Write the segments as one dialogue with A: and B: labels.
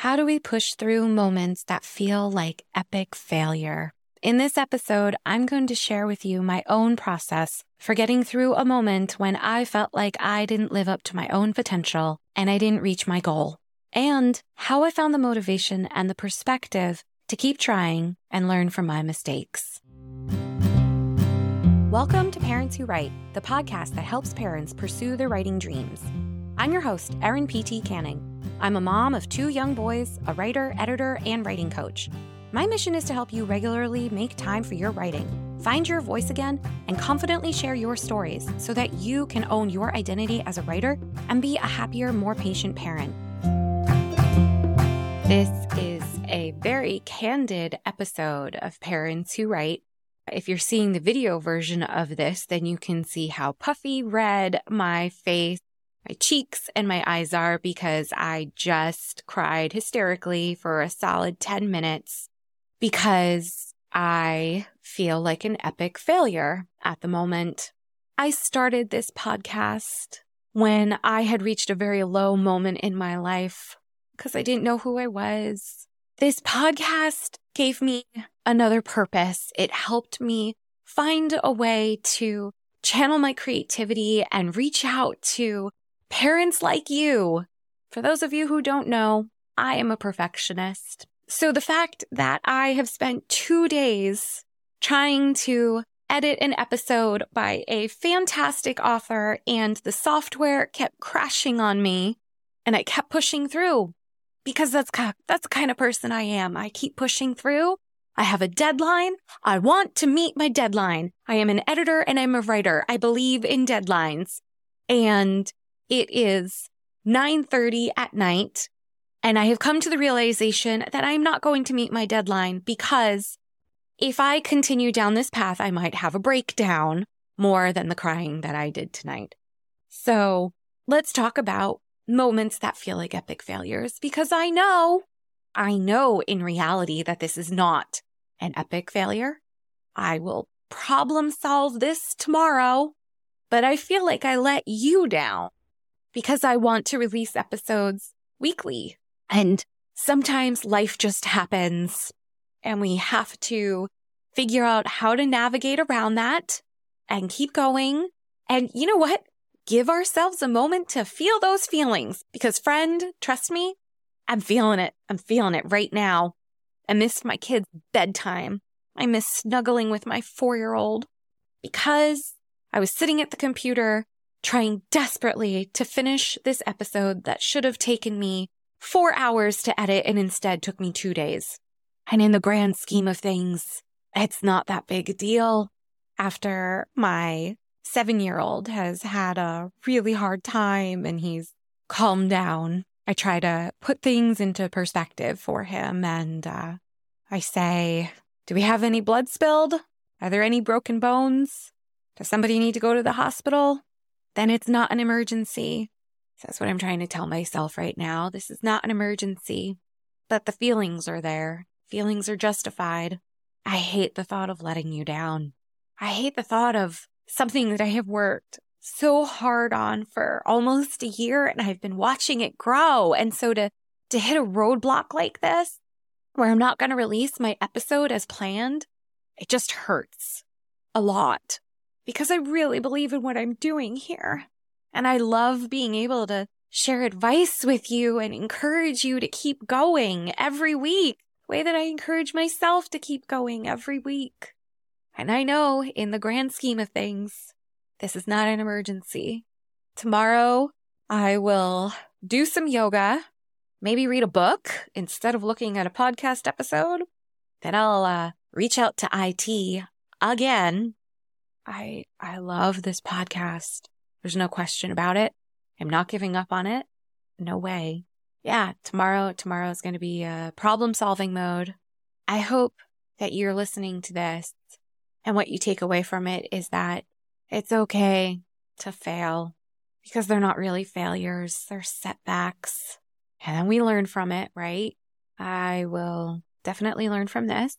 A: How do we push through moments that feel like epic failure? In this episode, I'm going to share with you my own process for getting through a moment when I felt like I didn't live up to my own potential and I didn't reach my goal, and how I found the motivation and the perspective to keep trying and learn from my mistakes. Welcome to Parents Who Write, the podcast that helps parents pursue their writing dreams. I'm your host, Erin P.T. Canning. I'm a mom of two young boys, a writer, editor, and writing coach. My mission is to help you regularly make time for your writing, find your voice again, and confidently share your stories so that you can own your identity as a writer and be a happier, more patient parent. This is a very candid episode of Parents Who Write. If you're seeing the video version of this, then you can see how puffy red my face my cheeks and my eyes are because I just cried hysterically for a solid 10 minutes because I feel like an epic failure at the moment. I started this podcast when I had reached a very low moment in my life because I didn't know who I was. This podcast gave me another purpose. It helped me find a way to channel my creativity and reach out to parents like you. For those of you who don't know, I am a perfectionist. So the fact that I have spent two days trying to edit an episode by a fantastic author and the software kept crashing on me and I kept pushing through because that's, that's the kind of person I am. I keep pushing through. I have a deadline. I want to meet my deadline. I am an editor and I'm a writer. I believe in deadlines. And it is 9:30 at night and I have come to the realization that I'm not going to meet my deadline because if I continue down this path, I might have a breakdown more than the crying that I did tonight. So let's talk about moments that feel like epic failures because I know, I know in reality that this is not an epic failure. I will problem solve this tomorrow, but I feel like I let you down because I want to release episodes weekly. And sometimes life just happens and we have to figure out how to navigate around that and keep going. And you know what? Give ourselves a moment to feel those feelings because friend, trust me, I'm feeling it. I'm feeling it right now. I missed my kids' bedtime. I miss snuggling with my four year old because I was sitting at the computer trying desperately to finish this episode that should have taken me four hours to edit and instead took me two days. And in the grand scheme of things, it's not that big a deal. After my seven year old has had a really hard time and he's calmed down, I try to put things into perspective for him. And uh, I say, Do we have any blood spilled? Are there any broken bones? Does somebody need to go to the hospital? Then it's not an emergency. So that's what I'm trying to tell myself right now. This is not an emergency, but the feelings are there. Feelings are justified. I hate the thought of letting you down. I hate the thought of something that I have worked so hard on for almost a year and I've been watching it grow. And so to, to hit a roadblock like this, where I'm not going to release my episode as planned, it just hurts a lot because I really believe in what I'm doing here. And I love being able to share advice with you and encourage you to keep going every week, way that I encourage myself to keep going every week. And I know in the grand scheme of things, this is not an emergency. Tomorrow, I will do some yoga, maybe read a book instead of looking at a podcast episode. Then I'll uh, reach out to IT again I I love this podcast. There's no question about it. I'm not giving up on it. No way. Yeah, tomorrow tomorrow is going to be a problem solving mode. I hope that you're listening to this and what you take away from it is that it's okay to fail because they're not really failures, they're setbacks. And then we learn from it, right? I will definitely learn from this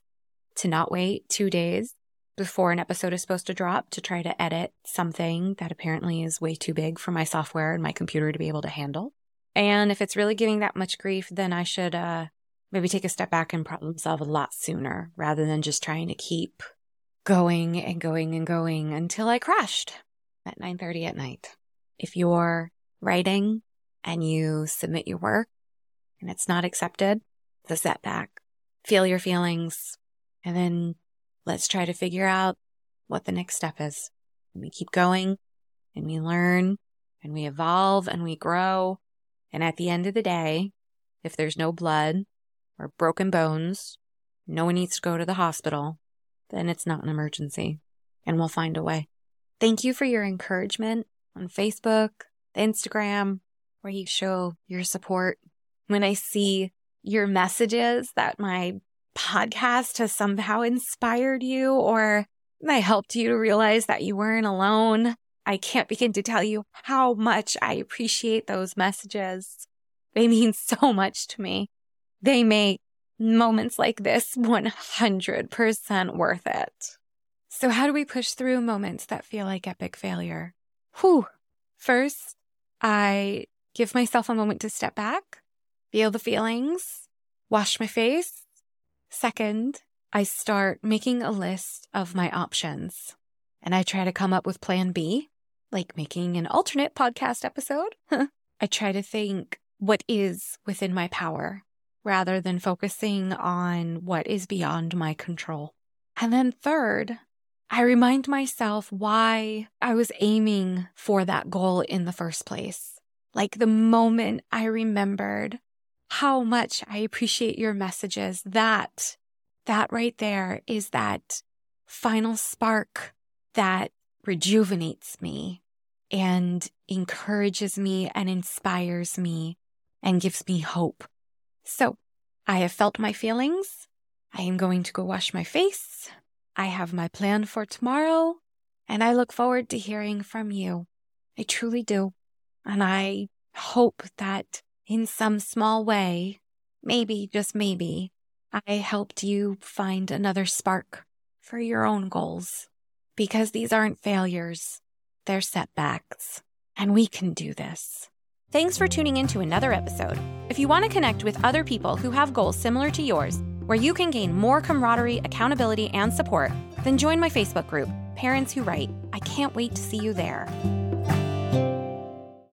A: to not wait two days before an episode is supposed to drop to try to edit something that apparently is way too big for my software and my computer to be able to handle. And if it's really giving that much grief, then I should uh, maybe take a step back and problem solve a lot sooner rather than just trying to keep going and going and going until I crashed at 9:30 at night. If you're writing and you submit your work and it's not accepted, it's a setback. Feel your feelings and then let's try to figure out what the next step is. And we keep going and we learn and we evolve and we grow. And at the end of the day, if there's no blood or broken bones, no one needs to go to the hospital, then it's not an emergency and we'll find a way. Thank you for your encouragement on Facebook, Instagram, where you show your support. When I see your messages that my podcast has somehow inspired you or I helped you to realize that you weren't alone. I can't begin to tell you how much I appreciate those messages. They mean so much to me. They make moments like this 100% worth it. So, how do we push through moments that feel like epic failure? Whew. First, I give myself a moment to step back, feel the feelings, wash my face. Second, I start making a list of my options and I try to come up with plan B, like making an alternate podcast episode. I try to think what is within my power rather than focusing on what is beyond my control. And then third, I remind myself why I was aiming for that goal in the first place. Like the moment I remembered how much I appreciate your messages, that, that right there is that final spark that rejuvenates me and encourages me and inspires me and gives me hope so I have felt my feelings. I am going to go wash my face. I have my plan for tomorrow, and I look forward to hearing from you. I truly do. And I hope that in some small way, maybe, just maybe, I helped you find another spark for your own goals. Because these aren't failures, they're setbacks. And we can do this.
B: Thanks for tuning in to another episode. If you want to connect with other people who have goals similar to yours, where you can gain more camaraderie, accountability, and support, then join my Facebook group, Parents Who Write. I can't wait to see you there.